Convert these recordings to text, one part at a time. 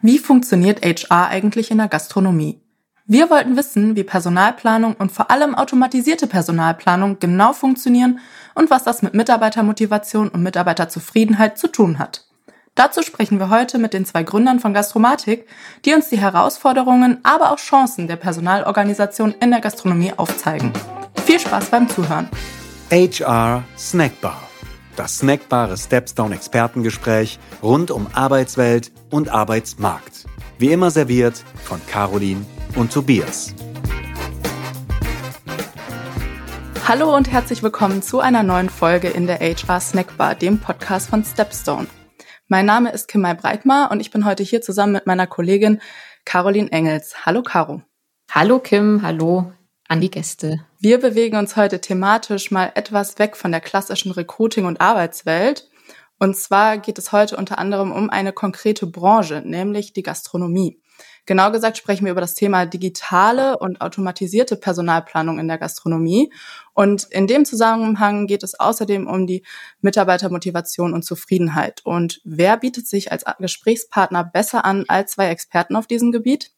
Wie funktioniert HR eigentlich in der Gastronomie? Wir wollten wissen, wie Personalplanung und vor allem automatisierte Personalplanung genau funktionieren und was das mit Mitarbeitermotivation und Mitarbeiterzufriedenheit zu tun hat. Dazu sprechen wir heute mit den zwei Gründern von Gastromatik, die uns die Herausforderungen, aber auch Chancen der Personalorganisation in der Gastronomie aufzeigen. Viel Spaß beim Zuhören. HR Snackbar. Das snackbare Stepstone Expertengespräch rund um Arbeitswelt und Arbeitsmarkt. Wie immer serviert von Caroline und Tobias. Hallo und herzlich willkommen zu einer neuen Folge in der HR Snackbar, dem Podcast von Stepstone. Mein Name ist Kimai Breitmar und ich bin heute hier zusammen mit meiner Kollegin Caroline Engels. Hallo Caro. Hallo Kim, hallo an die Gäste. Wir bewegen uns heute thematisch mal etwas weg von der klassischen Recruiting- und Arbeitswelt. Und zwar geht es heute unter anderem um eine konkrete Branche, nämlich die Gastronomie. Genau gesagt sprechen wir über das Thema digitale und automatisierte Personalplanung in der Gastronomie. Und in dem Zusammenhang geht es außerdem um die Mitarbeitermotivation und Zufriedenheit. Und wer bietet sich als Gesprächspartner besser an als zwei Experten auf diesem Gebiet?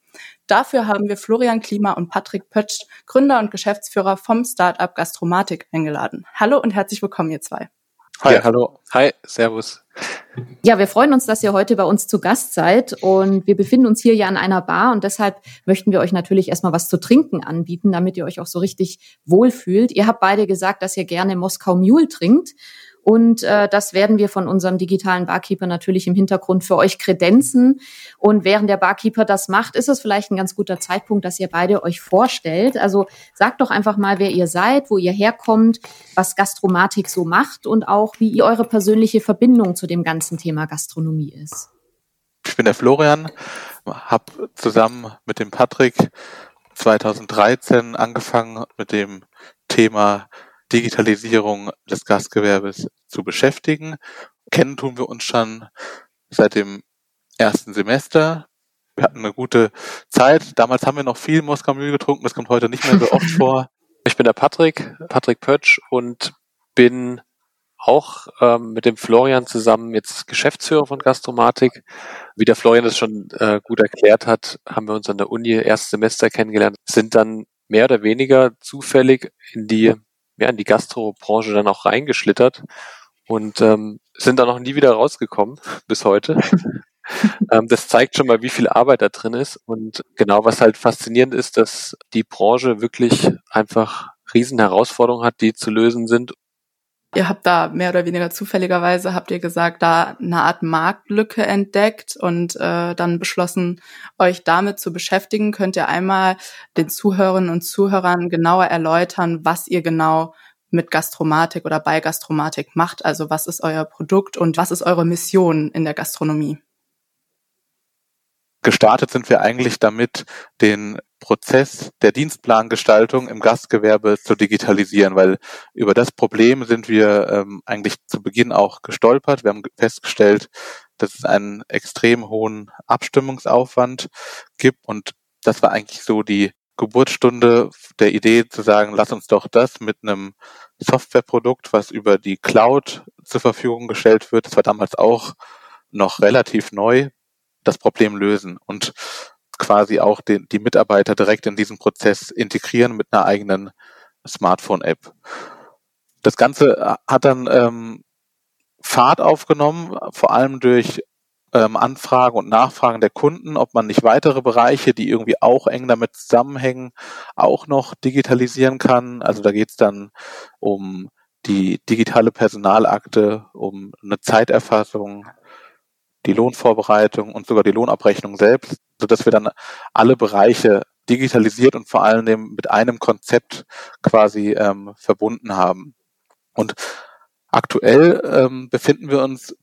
Dafür haben wir Florian Klima und Patrick Pötsch, Gründer und Geschäftsführer vom Startup Gastromatik, eingeladen. Hallo und herzlich willkommen, ihr zwei. Hi, ja. hallo. Hi, servus. Ja, wir freuen uns, dass ihr heute bei uns zu Gast seid und wir befinden uns hier ja an einer Bar und deshalb möchten wir euch natürlich erstmal was zu trinken anbieten, damit ihr euch auch so richtig wohlfühlt. Ihr habt beide gesagt, dass ihr gerne Moskau Mule trinkt und äh, das werden wir von unserem digitalen Barkeeper natürlich im Hintergrund für euch kredenzen. Und während der Barkeeper das macht, ist es vielleicht ein ganz guter Zeitpunkt, dass ihr beide euch vorstellt. Also sagt doch einfach mal, wer ihr seid, wo ihr herkommt, was Gastromatik so macht und auch, wie eure persönliche Verbindung zu dem ganzen Thema Gastronomie ist. Ich bin der Florian, habe zusammen mit dem Patrick 2013 angefangen mit dem Thema Digitalisierung des Gastgewerbes zu beschäftigen. Kennen tun wir uns schon seit dem ersten Semester. Wir hatten eine gute Zeit. Damals haben wir noch viel Moskau Mühl getrunken. Das kommt heute nicht mehr so oft vor. Ich bin der Patrick, Patrick Pötsch und bin auch ähm, mit dem Florian zusammen jetzt Geschäftsführer von Gastromatik. Wie der Florian das schon äh, gut erklärt hat, haben wir uns an der Uni erst Semester kennengelernt, sind dann mehr oder weniger zufällig in die ja, in die Gastrobranche dann auch reingeschlittert und ähm, sind da noch nie wieder rausgekommen bis heute. ähm, das zeigt schon mal, wie viel Arbeit da drin ist und genau, was halt faszinierend ist, dass die Branche wirklich einfach riesen Herausforderungen hat, die zu lösen sind. Ihr habt da mehr oder weniger zufälligerweise, habt ihr gesagt, da eine Art Marktlücke entdeckt und äh, dann beschlossen, euch damit zu beschäftigen. Könnt ihr einmal den Zuhörerinnen und Zuhörern genauer erläutern, was ihr genau mit Gastromatik oder bei Gastromatik macht? Also was ist euer Produkt und was ist eure Mission in der Gastronomie? Gestartet sind wir eigentlich damit, den Prozess der Dienstplangestaltung im Gastgewerbe zu digitalisieren, weil über das Problem sind wir ähm, eigentlich zu Beginn auch gestolpert. Wir haben festgestellt, dass es einen extrem hohen Abstimmungsaufwand gibt und das war eigentlich so die Geburtsstunde der Idee zu sagen, lass uns doch das mit einem Softwareprodukt, was über die Cloud zur Verfügung gestellt wird, das war damals auch noch relativ neu, das Problem lösen. Und quasi auch den, die Mitarbeiter direkt in diesen Prozess integrieren mit einer eigenen Smartphone-App. Das Ganze äh, hat dann ähm, Fahrt aufgenommen, vor allem durch ähm, Anfragen und Nachfragen der Kunden, ob man nicht weitere Bereiche, die irgendwie auch eng damit zusammenhängen, auch noch digitalisieren kann. Also da geht es dann um die digitale Personalakte, um eine Zeiterfassung, die Lohnvorbereitung und sogar die Lohnabrechnung selbst, so dass wir dann alle Bereiche digitalisiert und vor allem mit einem Konzept quasi ähm, verbunden haben. Und aktuell ähm, befinden wir uns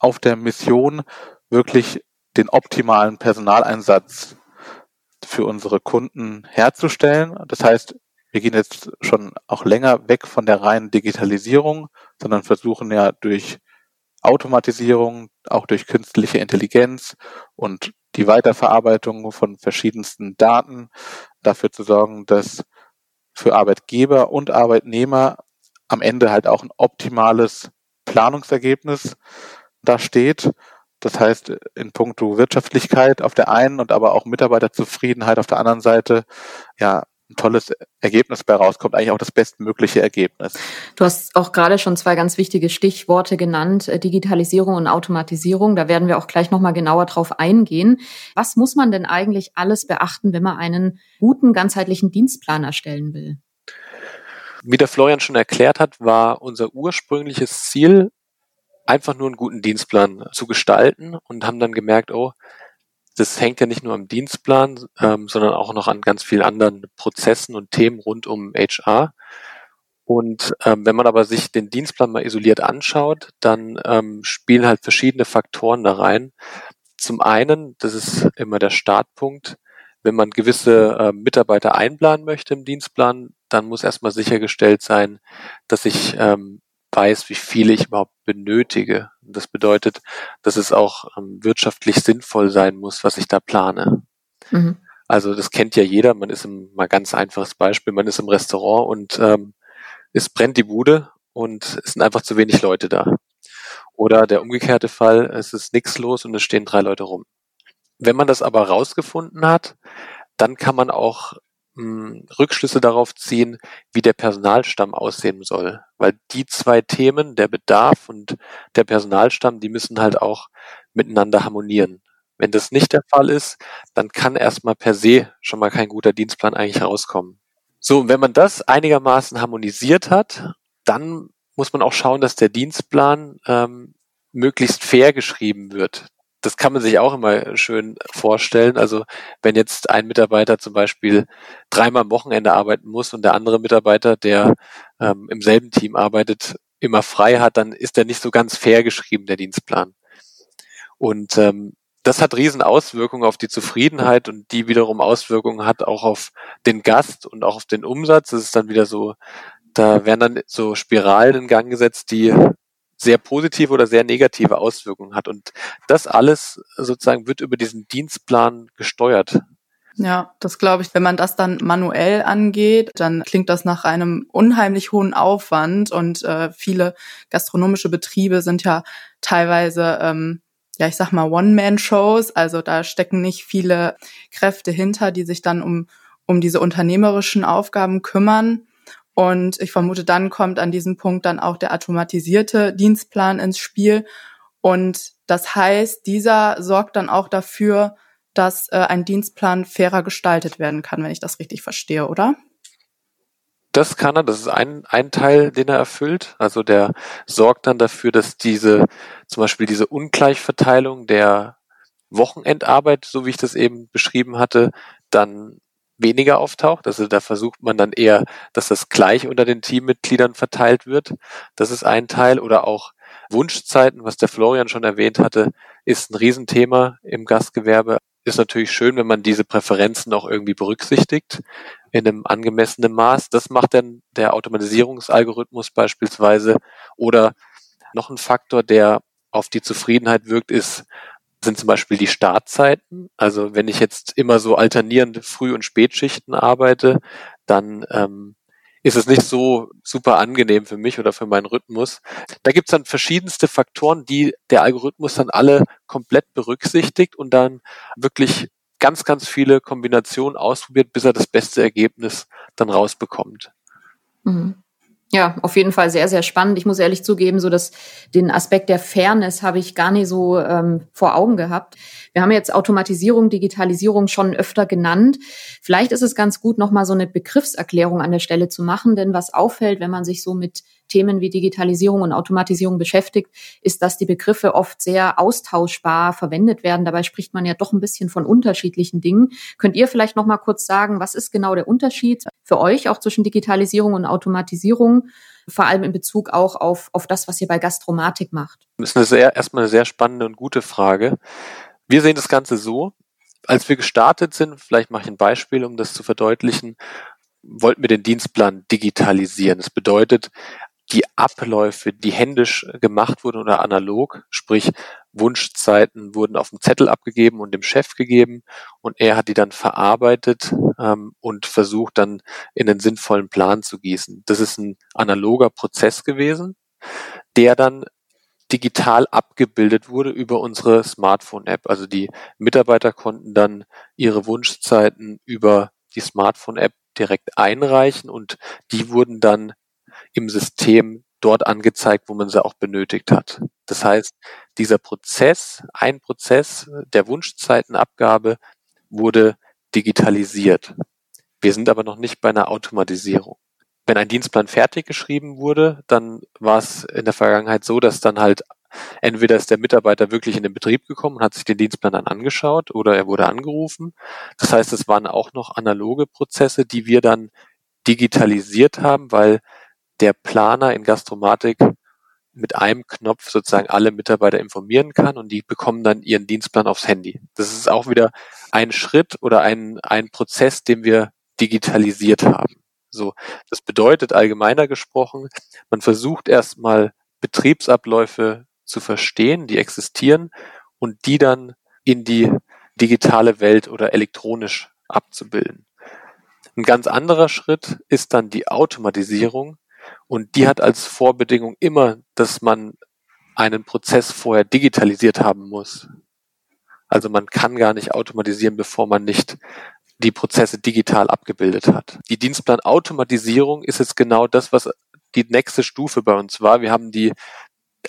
auf der Mission, wirklich den optimalen Personaleinsatz für unsere Kunden herzustellen. Das heißt, wir gehen jetzt schon auch länger weg von der reinen Digitalisierung, sondern versuchen ja durch Automatisierung, auch durch künstliche Intelligenz und die Weiterverarbeitung von verschiedensten Daten dafür zu sorgen, dass für Arbeitgeber und Arbeitnehmer am Ende halt auch ein optimales Planungsergebnis da steht. Das heißt, in puncto Wirtschaftlichkeit auf der einen und aber auch Mitarbeiterzufriedenheit auf der anderen Seite, ja, ein tolles Ergebnis bei rauskommt, eigentlich auch das bestmögliche Ergebnis. Du hast auch gerade schon zwei ganz wichtige Stichworte genannt, äh, Digitalisierung und Automatisierung. Da werden wir auch gleich nochmal genauer drauf eingehen. Was muss man denn eigentlich alles beachten, wenn man einen guten ganzheitlichen Dienstplan erstellen will? Wie der Florian schon erklärt hat, war unser ursprüngliches Ziel, einfach nur einen guten Dienstplan zu gestalten und haben dann gemerkt, oh, das hängt ja nicht nur am Dienstplan, ähm, sondern auch noch an ganz vielen anderen Prozessen und Themen rund um HR. Und ähm, wenn man aber sich den Dienstplan mal isoliert anschaut, dann ähm, spielen halt verschiedene Faktoren da rein. Zum einen, das ist immer der Startpunkt, wenn man gewisse äh, Mitarbeiter einplanen möchte im Dienstplan, dann muss erstmal sichergestellt sein, dass ich ähm, weiß, wie viel ich überhaupt benötige. Das bedeutet, dass es auch ähm, wirtschaftlich sinnvoll sein muss, was ich da plane. Mhm. Also das kennt ja jeder. Man ist im, mal ganz einfaches Beispiel, man ist im Restaurant und ähm, es brennt die Bude und es sind einfach zu wenig Leute da. Oder der umgekehrte Fall, es ist nichts los und es stehen drei Leute rum. Wenn man das aber rausgefunden hat, dann kann man auch Rückschlüsse darauf ziehen, wie der Personalstamm aussehen soll. Weil die zwei Themen, der Bedarf und der Personalstamm, die müssen halt auch miteinander harmonieren. Wenn das nicht der Fall ist, dann kann erstmal per se schon mal kein guter Dienstplan eigentlich rauskommen. So, und wenn man das einigermaßen harmonisiert hat, dann muss man auch schauen, dass der Dienstplan ähm, möglichst fair geschrieben wird das kann man sich auch immer schön vorstellen. Also wenn jetzt ein Mitarbeiter zum Beispiel dreimal am Wochenende arbeiten muss und der andere Mitarbeiter, der ähm, im selben Team arbeitet, immer frei hat, dann ist der nicht so ganz fair geschrieben, der Dienstplan. Und ähm, das hat riesen Auswirkungen auf die Zufriedenheit und die wiederum Auswirkungen hat auch auf den Gast und auch auf den Umsatz. Das ist dann wieder so, da werden dann so Spiralen in Gang gesetzt, die sehr positive oder sehr negative Auswirkungen hat. Und das alles sozusagen wird über diesen Dienstplan gesteuert. Ja, das glaube ich, wenn man das dann manuell angeht, dann klingt das nach einem unheimlich hohen Aufwand und äh, viele gastronomische Betriebe sind ja teilweise, ähm, ja, ich sag mal, One-Man-Shows, also da stecken nicht viele Kräfte hinter, die sich dann um, um diese unternehmerischen Aufgaben kümmern. Und ich vermute, dann kommt an diesem Punkt dann auch der automatisierte Dienstplan ins Spiel. Und das heißt, dieser sorgt dann auch dafür, dass äh, ein Dienstplan fairer gestaltet werden kann, wenn ich das richtig verstehe, oder? Das kann er, das ist ein, ein Teil, den er erfüllt. Also der sorgt dann dafür, dass diese, zum Beispiel diese Ungleichverteilung der Wochenendarbeit, so wie ich das eben beschrieben hatte, dann weniger auftaucht. Also da versucht man dann eher, dass das gleich unter den Teammitgliedern verteilt wird. Das ist ein Teil. Oder auch Wunschzeiten, was der Florian schon erwähnt hatte, ist ein Riesenthema im Gastgewerbe. Ist natürlich schön, wenn man diese Präferenzen auch irgendwie berücksichtigt in einem angemessenen Maß. Das macht dann der Automatisierungsalgorithmus beispielsweise. Oder noch ein Faktor, der auf die Zufriedenheit wirkt, ist sind zum Beispiel die Startzeiten. Also wenn ich jetzt immer so alternierende Früh- und Spätschichten arbeite, dann ähm, ist es nicht so super angenehm für mich oder für meinen Rhythmus. Da gibt es dann verschiedenste Faktoren, die der Algorithmus dann alle komplett berücksichtigt und dann wirklich ganz, ganz viele Kombinationen ausprobiert, bis er das beste Ergebnis dann rausbekommt. Mhm. Ja, auf jeden Fall sehr, sehr spannend. Ich muss ehrlich zugeben, so dass den Aspekt der Fairness habe ich gar nicht so ähm, vor Augen gehabt. Wir haben jetzt Automatisierung, Digitalisierung schon öfter genannt. Vielleicht ist es ganz gut, nochmal so eine Begriffserklärung an der Stelle zu machen, denn was auffällt, wenn man sich so mit Themen wie Digitalisierung und Automatisierung beschäftigt, ist, dass die Begriffe oft sehr austauschbar verwendet werden. Dabei spricht man ja doch ein bisschen von unterschiedlichen Dingen. Könnt ihr vielleicht noch mal kurz sagen, was ist genau der Unterschied für euch auch zwischen Digitalisierung und Automatisierung? Vor allem in Bezug auch auf, auf das, was ihr bei Gastromatik macht. Das ist eine sehr, erstmal eine sehr spannende und gute Frage. Wir sehen das Ganze so, als wir gestartet sind, vielleicht mache ich ein Beispiel, um das zu verdeutlichen, wollten wir den Dienstplan digitalisieren. Das bedeutet, die Abläufe, die händisch gemacht wurden oder analog, sprich Wunschzeiten wurden auf dem Zettel abgegeben und dem Chef gegeben und er hat die dann verarbeitet ähm, und versucht dann in einen sinnvollen Plan zu gießen. Das ist ein analoger Prozess gewesen, der dann digital abgebildet wurde über unsere Smartphone-App. Also die Mitarbeiter konnten dann ihre Wunschzeiten über die Smartphone-App direkt einreichen und die wurden dann im System dort angezeigt, wo man sie auch benötigt hat. Das heißt, dieser Prozess, ein Prozess der Wunschzeitenabgabe wurde digitalisiert. Wir sind aber noch nicht bei einer Automatisierung. Wenn ein Dienstplan fertig geschrieben wurde, dann war es in der Vergangenheit so, dass dann halt entweder ist der Mitarbeiter wirklich in den Betrieb gekommen und hat sich den Dienstplan dann angeschaut oder er wurde angerufen. Das heißt, es waren auch noch analoge Prozesse, die wir dann digitalisiert haben, weil der Planer in Gastromatik mit einem Knopf sozusagen alle Mitarbeiter informieren kann und die bekommen dann ihren Dienstplan aufs Handy. Das ist auch wieder ein Schritt oder ein, ein Prozess, den wir digitalisiert haben. So, das bedeutet allgemeiner gesprochen, man versucht erstmal Betriebsabläufe zu verstehen, die existieren und die dann in die digitale Welt oder elektronisch abzubilden. Ein ganz anderer Schritt ist dann die Automatisierung und die hat als Vorbedingung immer, dass man einen Prozess vorher digitalisiert haben muss. Also man kann gar nicht automatisieren, bevor man nicht die Prozesse digital abgebildet hat. Die Dienstplanautomatisierung ist jetzt genau das, was die nächste Stufe bei uns war. Wir haben die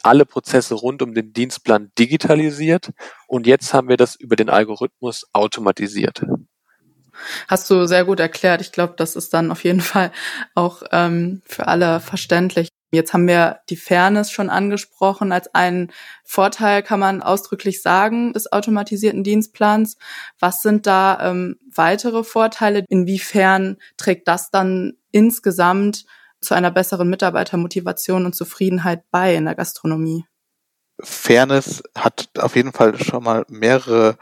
alle Prozesse rund um den Dienstplan digitalisiert und jetzt haben wir das über den Algorithmus automatisiert. Hast du sehr gut erklärt. Ich glaube, das ist dann auf jeden Fall auch ähm, für alle verständlich. Jetzt haben wir die Fairness schon angesprochen. Als einen Vorteil kann man ausdrücklich sagen des automatisierten Dienstplans. Was sind da ähm, weitere Vorteile? Inwiefern trägt das dann insgesamt zu einer besseren Mitarbeitermotivation und Zufriedenheit bei in der Gastronomie? Fairness hat auf jeden Fall schon mal mehrere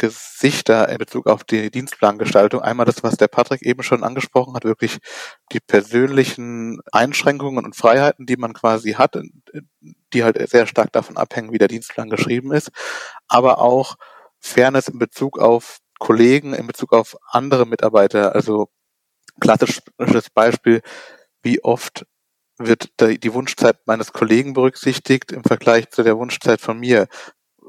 Gesichter in Bezug auf die Dienstplangestaltung. Einmal das, was der Patrick eben schon angesprochen hat, wirklich die persönlichen Einschränkungen und Freiheiten, die man quasi hat, die halt sehr stark davon abhängen, wie der Dienstplan geschrieben ist, aber auch Fairness in Bezug auf Kollegen, in Bezug auf andere Mitarbeiter. Also klassisches Beispiel, wie oft wird die Wunschzeit meines Kollegen berücksichtigt im Vergleich zu der Wunschzeit von mir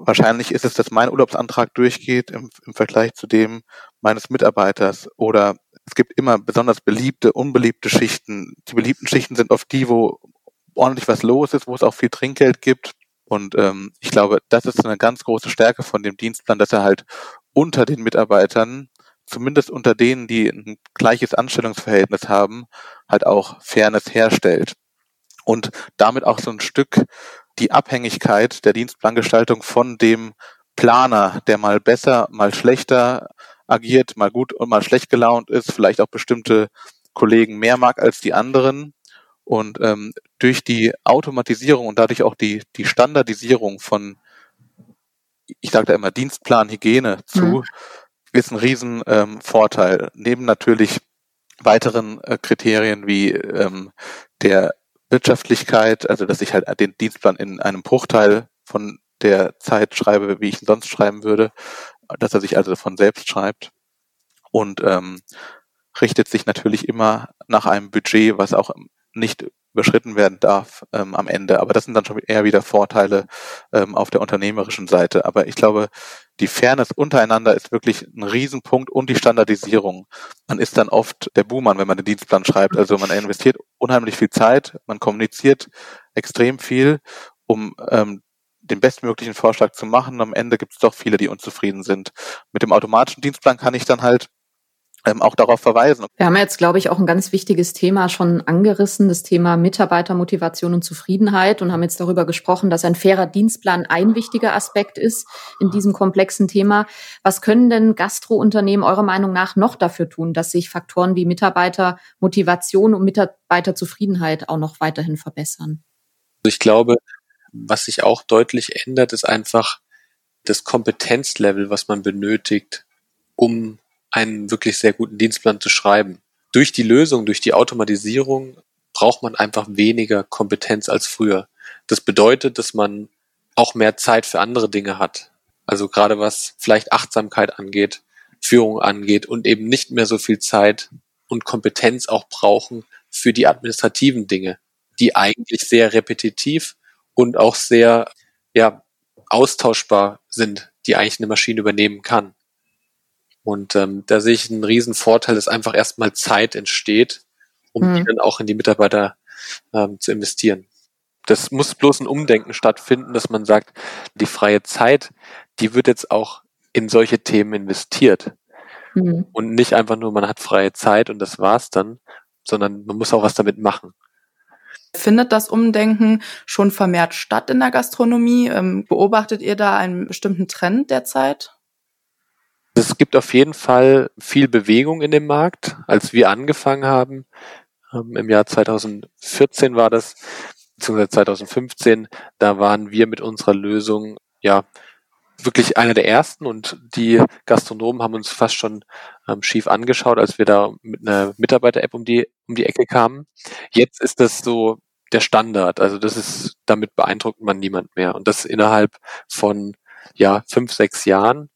wahrscheinlich ist es, dass mein Urlaubsantrag durchgeht im, im Vergleich zu dem meines Mitarbeiters. Oder es gibt immer besonders beliebte, unbeliebte Schichten. Die beliebten Schichten sind oft die, wo ordentlich was los ist, wo es auch viel Trinkgeld gibt. Und ähm, ich glaube, das ist eine ganz große Stärke von dem Dienstplan, dass er halt unter den Mitarbeitern, zumindest unter denen, die ein gleiches Anstellungsverhältnis haben, halt auch Fairness herstellt. Und damit auch so ein Stück die Abhängigkeit der Dienstplangestaltung von dem Planer, der mal besser, mal schlechter agiert, mal gut und mal schlecht gelaunt ist, vielleicht auch bestimmte Kollegen mehr mag als die anderen. Und ähm, durch die Automatisierung und dadurch auch die, die Standardisierung von, ich sage da immer Dienstplan Hygiene zu, mhm. ist ein riesen ähm. Neben natürlich weiteren äh, Kriterien wie ähm, der Wirtschaftlichkeit, also dass ich halt den Dienstplan in einem Bruchteil von der Zeit schreibe, wie ich ihn sonst schreiben würde, dass er sich also von selbst schreibt. Und ähm, richtet sich natürlich immer nach einem Budget, was auch nicht überschritten werden darf ähm, am Ende. Aber das sind dann schon eher wieder Vorteile ähm, auf der unternehmerischen Seite. Aber ich glaube, die Fairness untereinander ist wirklich ein Riesenpunkt und die Standardisierung. Man ist dann oft der Buhmann, wenn man den Dienstplan schreibt. Also man investiert unheimlich viel Zeit, man kommuniziert extrem viel, um ähm, den bestmöglichen Vorschlag zu machen. Am Ende gibt es doch viele, die unzufrieden sind. Mit dem automatischen Dienstplan kann ich dann halt ähm, auch darauf verweisen. Wir haben jetzt, glaube ich, auch ein ganz wichtiges Thema schon angerissen, das Thema Mitarbeitermotivation und Zufriedenheit und haben jetzt darüber gesprochen, dass ein fairer Dienstplan ein wichtiger Aspekt ist in diesem komplexen Thema. Was können denn Gastrounternehmen eurer Meinung nach noch dafür tun, dass sich Faktoren wie Mitarbeitermotivation und Mitarbeiterzufriedenheit auch noch weiterhin verbessern? Ich glaube, was sich auch deutlich ändert, ist einfach das Kompetenzlevel, was man benötigt, um einen wirklich sehr guten Dienstplan zu schreiben. Durch die Lösung, durch die Automatisierung braucht man einfach weniger Kompetenz als früher. Das bedeutet, dass man auch mehr Zeit für andere Dinge hat. Also gerade was vielleicht Achtsamkeit angeht, Führung angeht und eben nicht mehr so viel Zeit und Kompetenz auch brauchen für die administrativen Dinge, die eigentlich sehr repetitiv und auch sehr ja, austauschbar sind, die eigentlich eine Maschine übernehmen kann. Und ähm, da sehe ich einen riesen Vorteil, dass einfach erstmal Zeit entsteht, um mhm. die dann auch in die Mitarbeiter ähm, zu investieren. Das muss bloß ein Umdenken stattfinden, dass man sagt, die freie Zeit, die wird jetzt auch in solche Themen investiert. Mhm. Und nicht einfach nur, man hat freie Zeit und das war's dann, sondern man muss auch was damit machen. Findet das Umdenken schon vermehrt statt in der Gastronomie? Ähm, beobachtet ihr da einen bestimmten Trend derzeit? Es gibt auf jeden Fall viel Bewegung in dem Markt. Als wir angefangen haben, ähm, im Jahr 2014 war das, beziehungsweise 2015, da waren wir mit unserer Lösung ja wirklich einer der ersten und die Gastronomen haben uns fast schon ähm, schief angeschaut, als wir da mit einer Mitarbeiter-App um die, um die Ecke kamen. Jetzt ist das so der Standard. Also das ist, damit beeindruckt man niemand mehr. Und das innerhalb von ja, fünf, sechs Jahren,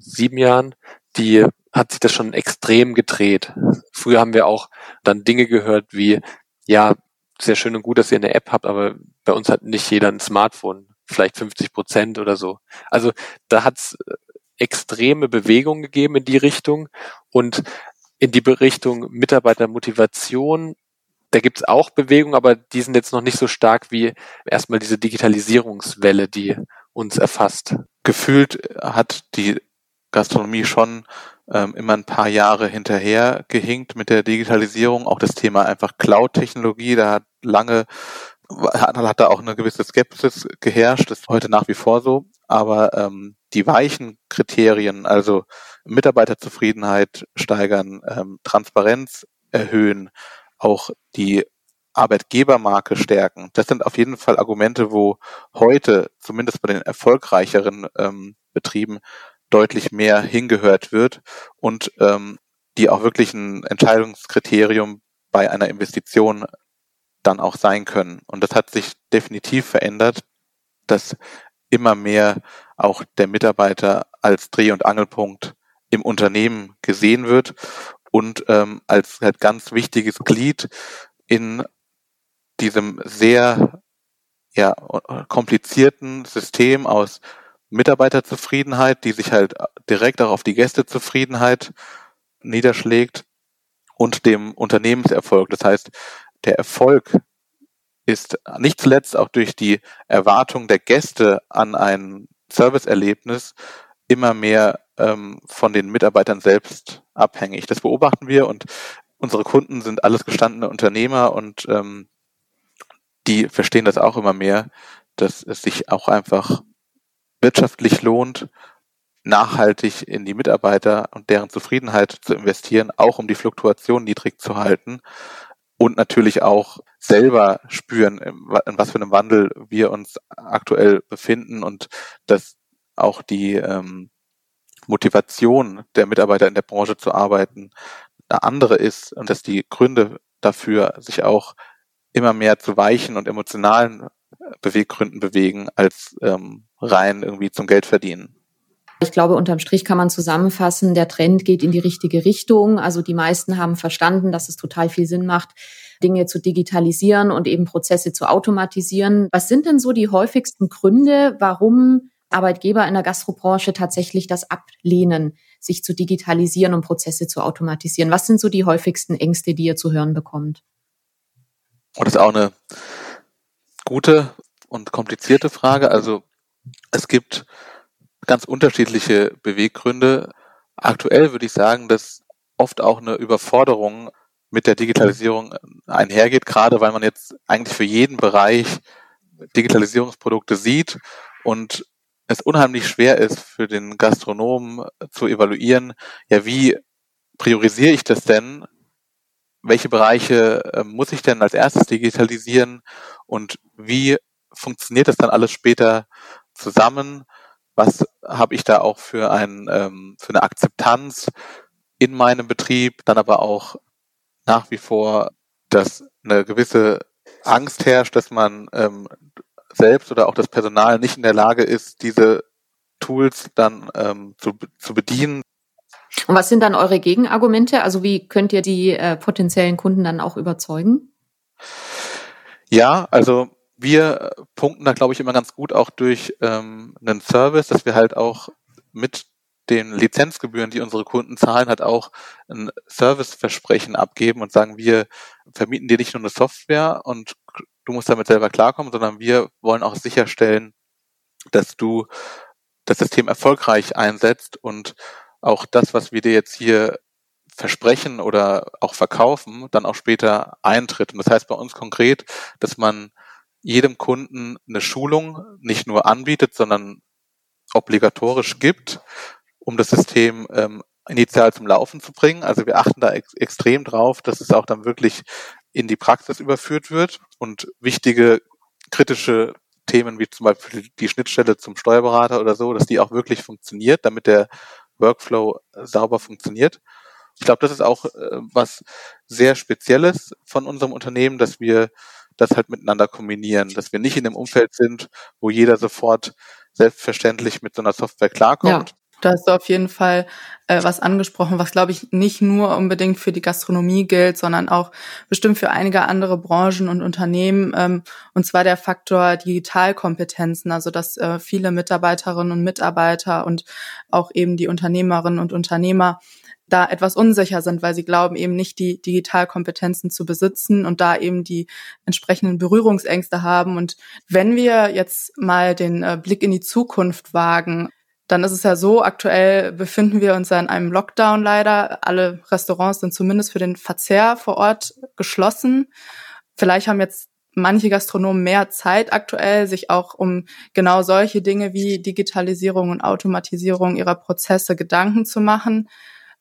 sieben Jahren, die hat sich das schon extrem gedreht. Früher haben wir auch dann Dinge gehört wie, ja, sehr schön und gut, dass ihr eine App habt, aber bei uns hat nicht jeder ein Smartphone vielleicht 50 Prozent oder so. Also da hat es äh, extreme Bewegungen gegeben in die Richtung und in die Richtung Mitarbeitermotivation. Da gibt es auch Bewegungen, aber die sind jetzt noch nicht so stark wie erstmal diese Digitalisierungswelle, die uns erfasst. Gefühlt hat die Gastronomie schon ähm, immer ein paar Jahre hinterher gehinkt mit der Digitalisierung. Auch das Thema einfach Cloud-Technologie, da hat lange hat, da auch eine gewisse Skepsis geherrscht, ist heute nach wie vor so. Aber ähm, die weichen Kriterien, also Mitarbeiterzufriedenheit steigern, ähm, Transparenz erhöhen, auch die Arbeitgebermarke stärken, das sind auf jeden Fall Argumente, wo heute, zumindest bei den erfolgreicheren ähm, Betrieben, deutlich mehr hingehört wird und ähm, die auch wirklich ein Entscheidungskriterium bei einer Investition dann auch sein können. Und das hat sich definitiv verändert, dass immer mehr auch der Mitarbeiter als Dreh- und Angelpunkt im Unternehmen gesehen wird und ähm, als halt ganz wichtiges Glied in diesem sehr ja, komplizierten System aus Mitarbeiterzufriedenheit, die sich halt direkt auch auf die Gästezufriedenheit niederschlägt und dem Unternehmenserfolg. Das heißt, der Erfolg ist nicht zuletzt auch durch die Erwartung der Gäste an ein Serviceerlebnis immer mehr ähm, von den Mitarbeitern selbst abhängig. Das beobachten wir und unsere Kunden sind alles gestandene Unternehmer und ähm, die verstehen das auch immer mehr, dass es sich auch einfach wirtschaftlich lohnt, nachhaltig in die Mitarbeiter und deren Zufriedenheit zu investieren, auch um die Fluktuation niedrig zu halten und natürlich auch selber spüren, in was für einem Wandel wir uns aktuell befinden und dass auch die ähm, Motivation der Mitarbeiter in der Branche zu arbeiten eine andere ist und dass die Gründe dafür sich auch immer mehr zu weichen und emotionalen Beweggründen bewegen, als ähm, rein irgendwie zum Geld verdienen. Ich glaube, unterm Strich kann man zusammenfassen, der Trend geht in die richtige Richtung. Also die meisten haben verstanden, dass es total viel Sinn macht, Dinge zu digitalisieren und eben Prozesse zu automatisieren. Was sind denn so die häufigsten Gründe, warum Arbeitgeber in der Gastrobranche tatsächlich das ablehnen, sich zu digitalisieren und Prozesse zu automatisieren? Was sind so die häufigsten Ängste, die ihr zu hören bekommt? Und das ist auch eine gute und komplizierte Frage. Also es gibt ganz unterschiedliche Beweggründe. Aktuell würde ich sagen, dass oft auch eine Überforderung mit der Digitalisierung einhergeht, gerade weil man jetzt eigentlich für jeden Bereich Digitalisierungsprodukte sieht und es unheimlich schwer ist für den Gastronomen zu evaluieren, ja, wie priorisiere ich das denn? Welche Bereiche äh, muss ich denn als erstes digitalisieren und wie funktioniert das dann alles später zusammen? was habe ich da auch für, ein, ähm, für eine Akzeptanz in meinem Betrieb, dann aber auch nach wie vor, dass eine gewisse Angst herrscht, dass man ähm, selbst oder auch das Personal nicht in der Lage ist, diese Tools dann ähm, zu, zu bedienen. Und was sind dann eure Gegenargumente? Also wie könnt ihr die äh, potenziellen Kunden dann auch überzeugen? Ja, also wir punkten da, glaube ich, immer ganz gut auch durch ähm, einen Service, dass wir halt auch mit den Lizenzgebühren, die unsere Kunden zahlen, halt auch ein Serviceversprechen abgeben und sagen, wir vermieten dir nicht nur eine Software und du musst damit selber klarkommen, sondern wir wollen auch sicherstellen, dass du das System erfolgreich einsetzt und auch das, was wir dir jetzt hier versprechen oder auch verkaufen, dann auch später eintritt. Und das heißt bei uns konkret, dass man jedem Kunden eine Schulung nicht nur anbietet, sondern obligatorisch gibt, um das System ähm, initial zum Laufen zu bringen. Also wir achten da ex extrem drauf, dass es auch dann wirklich in die Praxis überführt wird und wichtige kritische Themen wie zum Beispiel die Schnittstelle zum Steuerberater oder so, dass die auch wirklich funktioniert, damit der Workflow sauber funktioniert. Ich glaube, das ist auch äh, was sehr Spezielles von unserem Unternehmen, dass wir das halt miteinander kombinieren, dass wir nicht in dem Umfeld sind, wo jeder sofort selbstverständlich mit so einer Software klarkommt, ja. Da hast du auf jeden Fall äh, was angesprochen, was glaube ich nicht nur unbedingt für die Gastronomie gilt, sondern auch bestimmt für einige andere Branchen und Unternehmen. Ähm, und zwar der Faktor Digitalkompetenzen, also dass äh, viele Mitarbeiterinnen und Mitarbeiter und auch eben die Unternehmerinnen und Unternehmer da etwas unsicher sind, weil sie glauben, eben nicht die Digitalkompetenzen zu besitzen und da eben die entsprechenden Berührungsängste haben. Und wenn wir jetzt mal den äh, Blick in die Zukunft wagen, dann ist es ja so, aktuell befinden wir uns ja in einem Lockdown leider. Alle Restaurants sind zumindest für den Verzehr vor Ort geschlossen. Vielleicht haben jetzt manche Gastronomen mehr Zeit aktuell, sich auch um genau solche Dinge wie Digitalisierung und Automatisierung ihrer Prozesse Gedanken zu machen.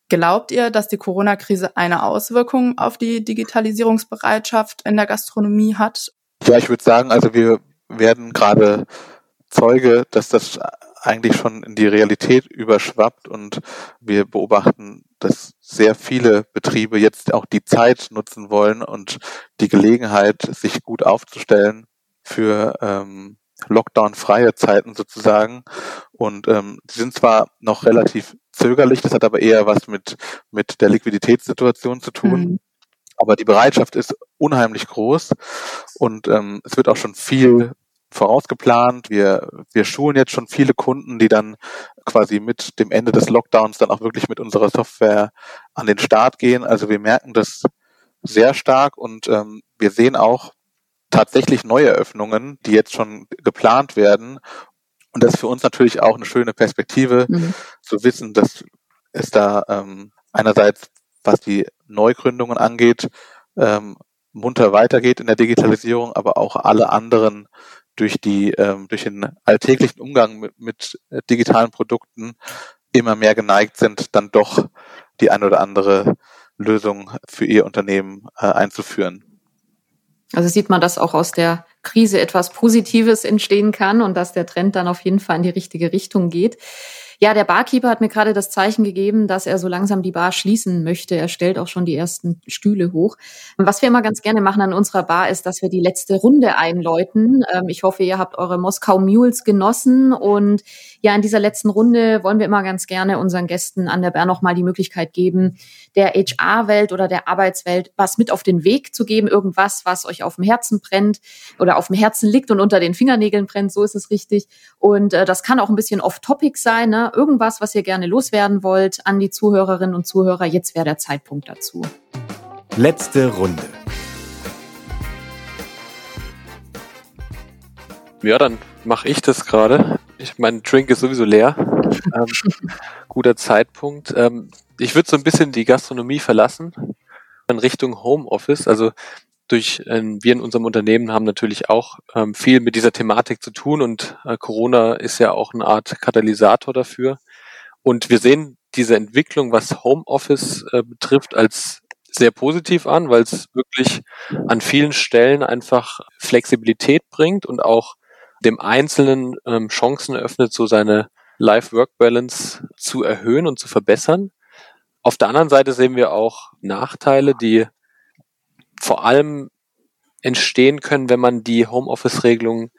Glaubt ihr, dass die Corona-Krise eine Auswirkung auf die Digitalisierungsbereitschaft in der Gastronomie hat? Ja, ich würde sagen, also wir werden gerade Zeuge, dass das eigentlich schon in die Realität überschwappt und wir beobachten, dass sehr viele Betriebe jetzt auch die Zeit nutzen wollen und die Gelegenheit, sich gut aufzustellen für ähm, Lockdown-freie Zeiten sozusagen. Und ähm, die sind zwar noch relativ zögerlich, das hat aber eher was mit, mit der Liquiditätssituation zu tun. Mhm. Aber die Bereitschaft ist unheimlich groß und ähm, es wird auch schon viel vorausgeplant. Wir, wir schulen jetzt schon viele Kunden, die dann quasi mit dem Ende des Lockdowns dann auch wirklich mit unserer Software an den Start gehen. Also wir merken das sehr stark und ähm, wir sehen auch tatsächlich neue Öffnungen, die jetzt schon geplant werden. Und das ist für uns natürlich auch eine schöne Perspektive, mhm. zu wissen, dass es da ähm, einerseits, was die Neugründungen angeht, ähm, munter weitergeht in der Digitalisierung, aber auch alle anderen durch die ähm, durch den alltäglichen Umgang mit, mit äh, digitalen Produkten immer mehr geneigt sind, dann doch die ein oder andere Lösung für ihr Unternehmen äh, einzuführen. Also sieht man, dass auch aus der Krise etwas Positives entstehen kann und dass der Trend dann auf jeden Fall in die richtige Richtung geht. Ja, der Barkeeper hat mir gerade das Zeichen gegeben, dass er so langsam die Bar schließen möchte. Er stellt auch schon die ersten Stühle hoch. Was wir immer ganz gerne machen an unserer Bar ist, dass wir die letzte Runde einläuten. Ähm, ich hoffe, ihr habt eure Moskau Mules genossen und ja, in dieser letzten Runde wollen wir immer ganz gerne unseren Gästen an der Bar nochmal die Möglichkeit geben, der HR-Welt oder der Arbeitswelt was mit auf den Weg zu geben, irgendwas, was euch auf dem Herzen brennt oder auf dem Herzen liegt und unter den Fingernägeln brennt, so ist es richtig. Und äh, das kann auch ein bisschen off-topic sein, ne? Irgendwas, was ihr gerne loswerden wollt an die Zuhörerinnen und Zuhörer, jetzt wäre der Zeitpunkt dazu. Letzte Runde. Ja, dann mache ich das gerade. Ich, mein Drink ist sowieso leer. ähm, guter Zeitpunkt. Ähm, ich würde so ein bisschen die Gastronomie verlassen in Richtung Homeoffice. Also durch äh, wir in unserem Unternehmen haben natürlich auch ähm, viel mit dieser Thematik zu tun und äh, Corona ist ja auch eine Art Katalysator dafür. Und wir sehen diese Entwicklung, was Homeoffice äh, betrifft, als sehr positiv an, weil es wirklich an vielen Stellen einfach Flexibilität bringt und auch dem Einzelnen ähm, Chancen eröffnet, so seine Life-Work-Balance zu erhöhen und zu verbessern. Auf der anderen Seite sehen wir auch Nachteile, die vor allem entstehen können, wenn man die Homeoffice-Regelung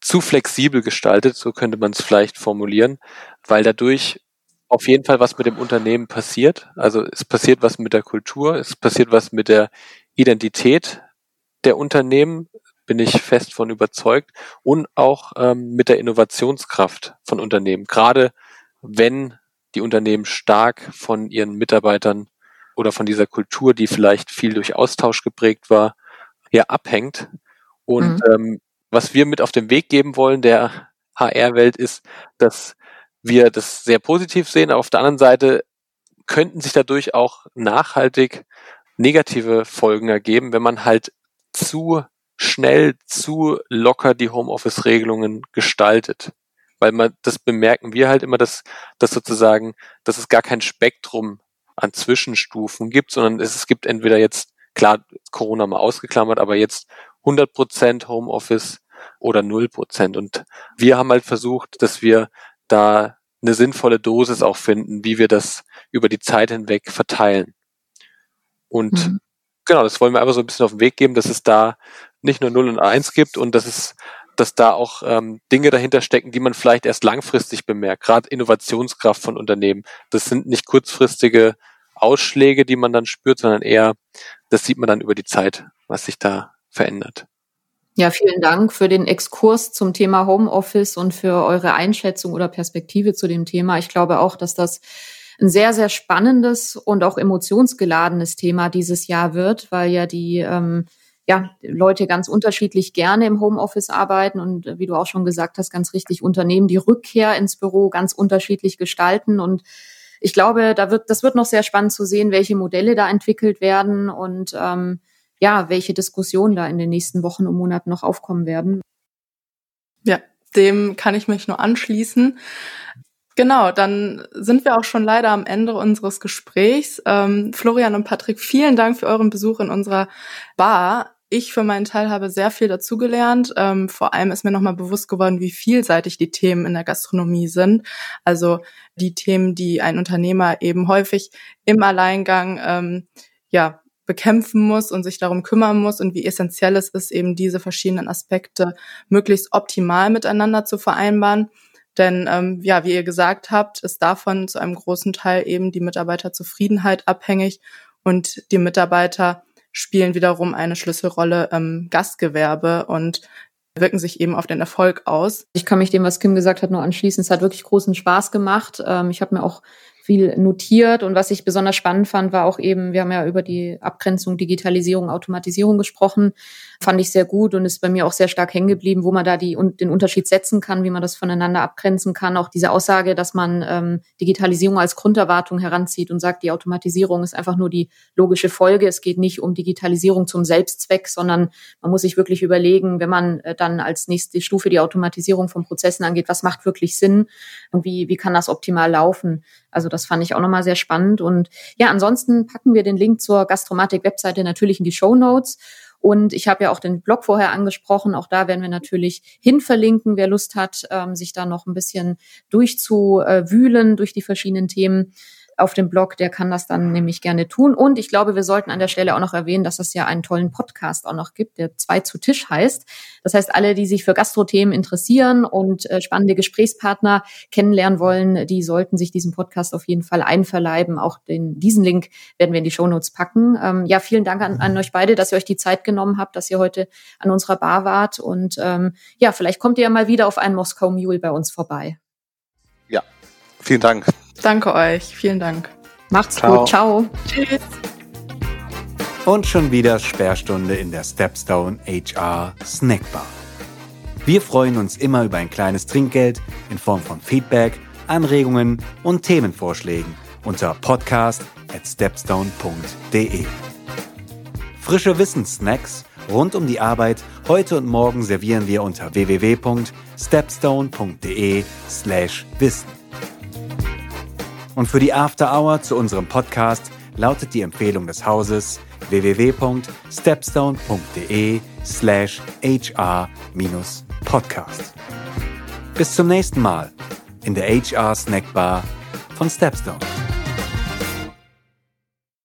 zu flexibel gestaltet, so könnte man es vielleicht formulieren, weil dadurch auf jeden Fall was mit dem Unternehmen passiert. Also es passiert was mit der Kultur, es passiert was mit der Identität der Unternehmen, bin ich fest von überzeugt. Und auch ähm, mit der Innovationskraft von Unternehmen. Gerade wenn die Unternehmen stark von ihren Mitarbeitern oder von dieser Kultur, die vielleicht viel durch Austausch geprägt war, ja abhängt. Und mhm. ähm, was wir mit auf den Weg geben wollen, der HR-Welt, ist, dass wir das sehr positiv sehen. Auf der anderen Seite könnten sich dadurch auch nachhaltig negative Folgen ergeben, wenn man halt zu schnell, zu locker die Homeoffice-Regelungen gestaltet. Weil man, das bemerken wir halt immer, dass, dass sozusagen, dass es gar kein Spektrum an Zwischenstufen gibt, sondern es, es gibt entweder jetzt, klar, Corona mal ausgeklammert, aber jetzt 100 Prozent Homeoffice oder 0 Prozent. Und wir haben halt versucht, dass wir da eine sinnvolle Dosis auch finden, wie wir das über die Zeit hinweg verteilen. Und mhm. genau, das wollen wir einfach so ein bisschen auf den Weg geben, dass es da nicht nur 0 und 1 gibt und dass es dass da auch ähm, Dinge dahinter stecken, die man vielleicht erst langfristig bemerkt. Gerade Innovationskraft von Unternehmen. Das sind nicht kurzfristige Ausschläge, die man dann spürt, sondern eher, das sieht man dann über die Zeit, was sich da verändert. Ja, vielen Dank für den Exkurs zum Thema Homeoffice und für eure Einschätzung oder Perspektive zu dem Thema. Ich glaube auch, dass das ein sehr, sehr spannendes und auch emotionsgeladenes Thema dieses Jahr wird, weil ja die ähm, ja, Leute ganz unterschiedlich gerne im Homeoffice arbeiten und wie du auch schon gesagt hast, ganz richtig Unternehmen die Rückkehr ins Büro ganz unterschiedlich gestalten und ich glaube, da wird, das wird noch sehr spannend zu sehen, welche Modelle da entwickelt werden und ähm, ja, welche Diskussionen da in den nächsten Wochen und Monaten noch aufkommen werden. Ja, dem kann ich mich nur anschließen. Genau, dann sind wir auch schon leider am Ende unseres Gesprächs. Ähm, Florian und Patrick, vielen Dank für euren Besuch in unserer Bar. Ich für meinen Teil habe sehr viel dazugelernt. Ähm, vor allem ist mir nochmal bewusst geworden, wie vielseitig die Themen in der Gastronomie sind. Also die Themen, die ein Unternehmer eben häufig im Alleingang ähm, ja bekämpfen muss und sich darum kümmern muss und wie essentiell es ist, eben diese verschiedenen Aspekte möglichst optimal miteinander zu vereinbaren. Denn ähm, ja, wie ihr gesagt habt, ist davon zu einem großen Teil eben die Mitarbeiterzufriedenheit abhängig und die Mitarbeiter spielen wiederum eine Schlüsselrolle im Gastgewerbe und wirken sich eben auf den Erfolg aus. Ich kann mich dem, was Kim gesagt hat, nur anschließen. Es hat wirklich großen Spaß gemacht. Ähm, ich habe mir auch viel notiert. Und was ich besonders spannend fand, war auch eben, wir haben ja über die Abgrenzung Digitalisierung, Automatisierung gesprochen. Fand ich sehr gut und ist bei mir auch sehr stark hängen geblieben, wo man da die, den Unterschied setzen kann, wie man das voneinander abgrenzen kann. Auch diese Aussage, dass man ähm, Digitalisierung als Grunderwartung heranzieht und sagt, die Automatisierung ist einfach nur die logische Folge. Es geht nicht um Digitalisierung zum Selbstzweck, sondern man muss sich wirklich überlegen, wenn man äh, dann als nächste Stufe die Automatisierung von Prozessen angeht, was macht wirklich Sinn und wie, wie kann das optimal laufen. Also das fand ich auch nochmal sehr spannend. Und ja, ansonsten packen wir den Link zur Gastromatik-Webseite natürlich in die Show Notes. Und ich habe ja auch den Blog vorher angesprochen. Auch da werden wir natürlich hinverlinken, wer Lust hat, ähm, sich da noch ein bisschen durchzuwühlen durch die verschiedenen Themen auf dem Blog, der kann das dann nämlich gerne tun. Und ich glaube, wir sollten an der Stelle auch noch erwähnen, dass es ja einen tollen Podcast auch noch gibt, der zwei zu Tisch heißt. Das heißt, alle, die sich für Gastrothemen interessieren und äh, spannende Gesprächspartner kennenlernen wollen, die sollten sich diesen Podcast auf jeden Fall einverleiben. Auch den, diesen Link werden wir in die Shownotes packen. Ähm, ja, vielen Dank an, an euch beide, dass ihr euch die Zeit genommen habt, dass ihr heute an unserer Bar wart. Und ähm, ja, vielleicht kommt ihr ja mal wieder auf einen Moskau Mule bei uns vorbei. Ja, vielen Dank. Danke euch. Vielen Dank. Macht's Ciao. gut. Ciao. Tschüss. Und schon wieder Sperrstunde in der Stepstone HR Snackbar. Wir freuen uns immer über ein kleines Trinkgeld in Form von Feedback, Anregungen und Themenvorschlägen unter podcast at stepstone.de. Frische Wissenssnacks rund um die Arbeit heute und morgen servieren wir unter www.stepstone.de slash wissen. Und für die After Hour zu unserem Podcast lautet die Empfehlung des Hauses www.stepstone.de slash hr-podcast. Bis zum nächsten Mal in der HR Snackbar von Stepstone.